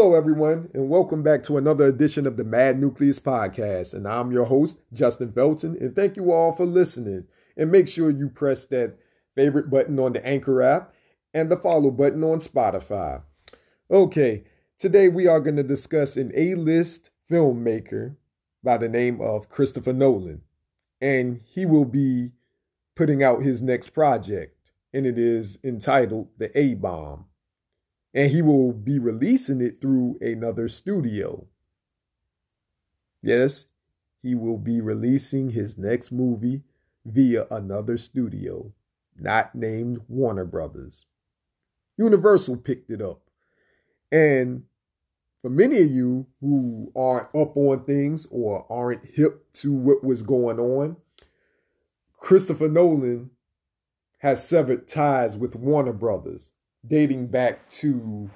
Hello, everyone, and welcome back to another edition of the Mad Nucleus Podcast. And I'm your host, Justin Felton, and thank you all for listening. And make sure you press that favorite button on the Anchor app and the follow button on Spotify. Okay, today we are going to discuss an A list filmmaker by the name of Christopher Nolan, and he will be putting out his next project, and it is entitled The A Bomb and he will be releasing it through another studio. Yes, he will be releasing his next movie via another studio, not named Warner Brothers. Universal picked it up. And for many of you who aren't up on things or aren't hip to what was going on, Christopher Nolan has severed ties with Warner Brothers dating back to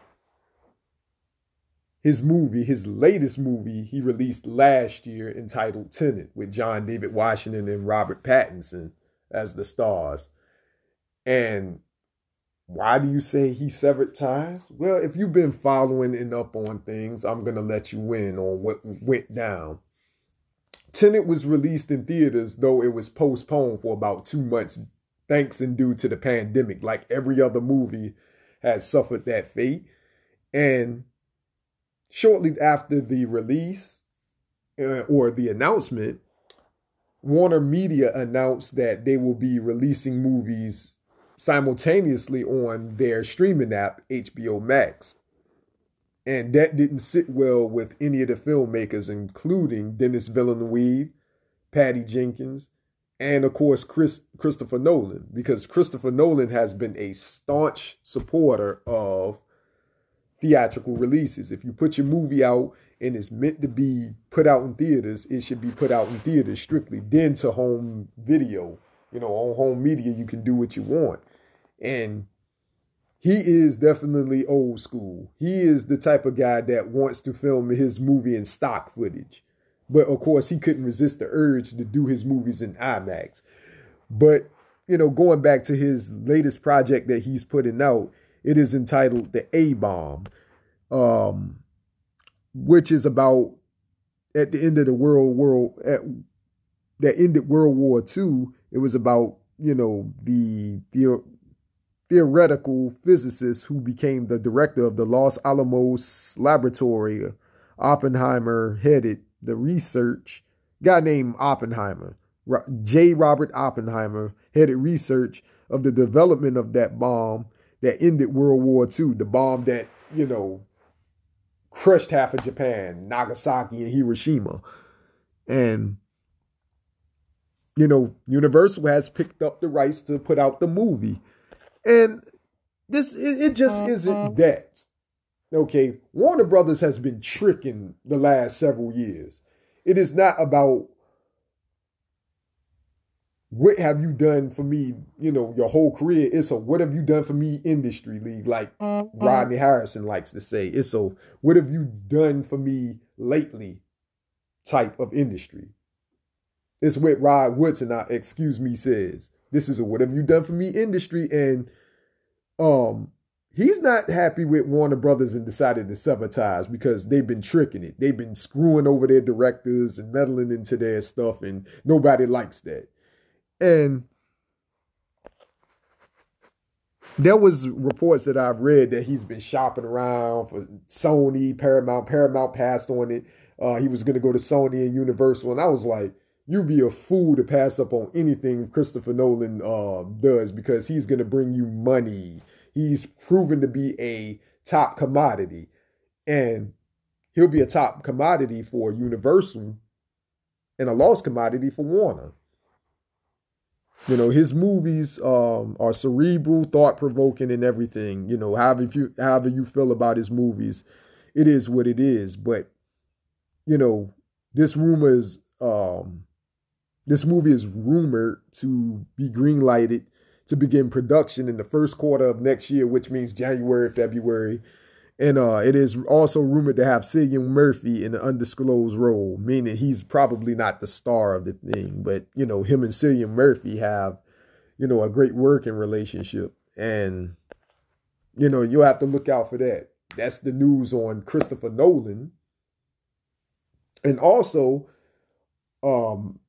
his movie, his latest movie he released last year entitled Tenet with John David Washington and Robert Pattinson as the stars. And why do you say he severed ties? Well, if you've been following and up on things, I'm going to let you in on what went down. Tenet was released in theaters, though it was postponed for about two months, thanks and due to the pandemic, like every other movie had suffered that fate. And shortly after the release uh, or the announcement, Warner Media announced that they will be releasing movies simultaneously on their streaming app, HBO Max. And that didn't sit well with any of the filmmakers, including Denis Villeneuve, Patty Jenkins, and of course Chris Christopher Nolan because Christopher Nolan has been a staunch supporter of theatrical releases. If you put your movie out and it's meant to be put out in theaters, it should be put out in theaters strictly. Then to home video, you know, on home media, you can do what you want. And he is definitely old school. He is the type of guy that wants to film his movie in stock footage. But of course, he couldn't resist the urge to do his movies in IMAX. But, you know, going back to his latest project that he's putting out, it is entitled The A Bomb, um, which is about at the end of the world world at, that ended World War II. It was about you know the, the theoretical physicist who became the director of the Los Alamos laboratory, Oppenheimer headed the research, guy named Oppenheimer, J. Robert Oppenheimer, headed research of the development of that bomb that ended World War II, the bomb that, you know, crushed half of Japan, Nagasaki and Hiroshima. And, you know, Universal has picked up the rights to put out the movie. And this, it, it just isn't that. Okay, Warner Brothers has been tricking the last several years. It is not about what have you done for me, you know, your whole career. It's a what have you done for me industry league, like mm-hmm. Rodney Harrison likes to say. It's a what have you done for me lately type of industry. It's what Rod Woodson, uh, excuse me, says. This is a what have you done for me industry. And um he's not happy with Warner Brothers and decided to sabotage because they've been tricking it. They've been screwing over their directors and meddling into their stuff, and nobody likes that. And there was reports that I've read that he's been shopping around for Sony, Paramount. Paramount passed on it. Uh, he was going to go to Sony and Universal, and I was like, "You'd be a fool to pass up on anything Christopher Nolan uh, does because he's going to bring you money." He's proven to be a top commodity. And he'll be a top commodity for Universal and a lost commodity for Warner. You know, his movies um, are cerebral, thought provoking, and everything. You know, however you however you feel about his movies, it is what it is. But you know, this rumor is um, this movie is rumored to be greenlighted to begin production in the first quarter of next year, which means January, February. And uh, it is also rumored to have Cillian Murphy in an undisclosed role, meaning he's probably not the star of the thing. But, you know, him and Cillian Murphy have, you know, a great working relationship. And, you know, you'll have to look out for that. That's the news on Christopher Nolan. And also, um,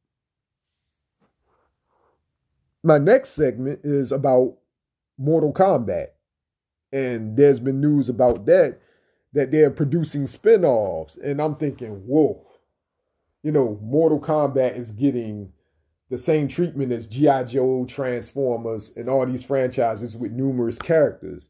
my next segment is about Mortal Kombat. And there's been news about that, that they're producing spin-offs. And I'm thinking, whoa, you know, Mortal Kombat is getting the same treatment as G.I. Joe, Transformers, and all these franchises with numerous characters.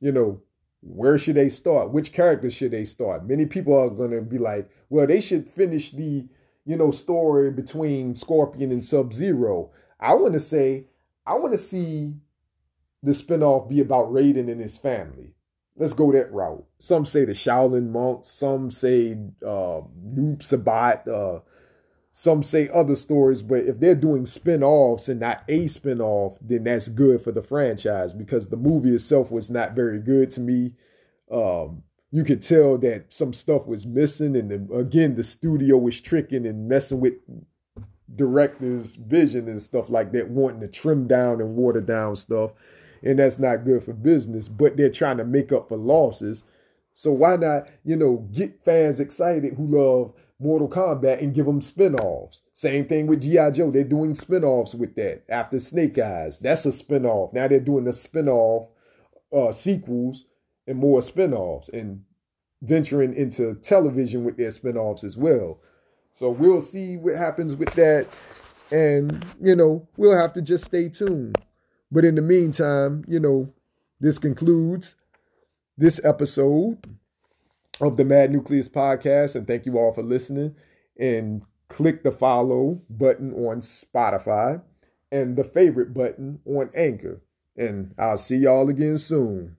You know, where should they start? Which characters should they start? Many people are going to be like, well, they should finish the, you know, story between Scorpion and Sub Zero. I want to say, I want to see the spinoff be about Raiden and his family. Let's go that route. Some say the Shaolin monks, some say uh, Noob Saibot, uh, some say other stories, but if they're doing spin-offs and not a spin-off, then that's good for the franchise because the movie itself was not very good to me. Um, you could tell that some stuff was missing, and then, again, the studio was tricking and messing with directors' vision and stuff like that, wanting to trim down and water down stuff, and that's not good for business. But they're trying to make up for losses. So why not, you know, get fans excited who love Mortal Kombat and give them spin-offs. Same thing with G.I. Joe. They're doing spin-offs with that. After Snake Eyes, that's a spin-off. Now they're doing the spin-off uh, sequels and more spin-offs and venturing into television with their spin-offs as well. So we'll see what happens with that. And, you know, we'll have to just stay tuned. But in the meantime, you know, this concludes this episode of the Mad Nucleus podcast. And thank you all for listening. And click the follow button on Spotify and the favorite button on Anchor. And I'll see y'all again soon.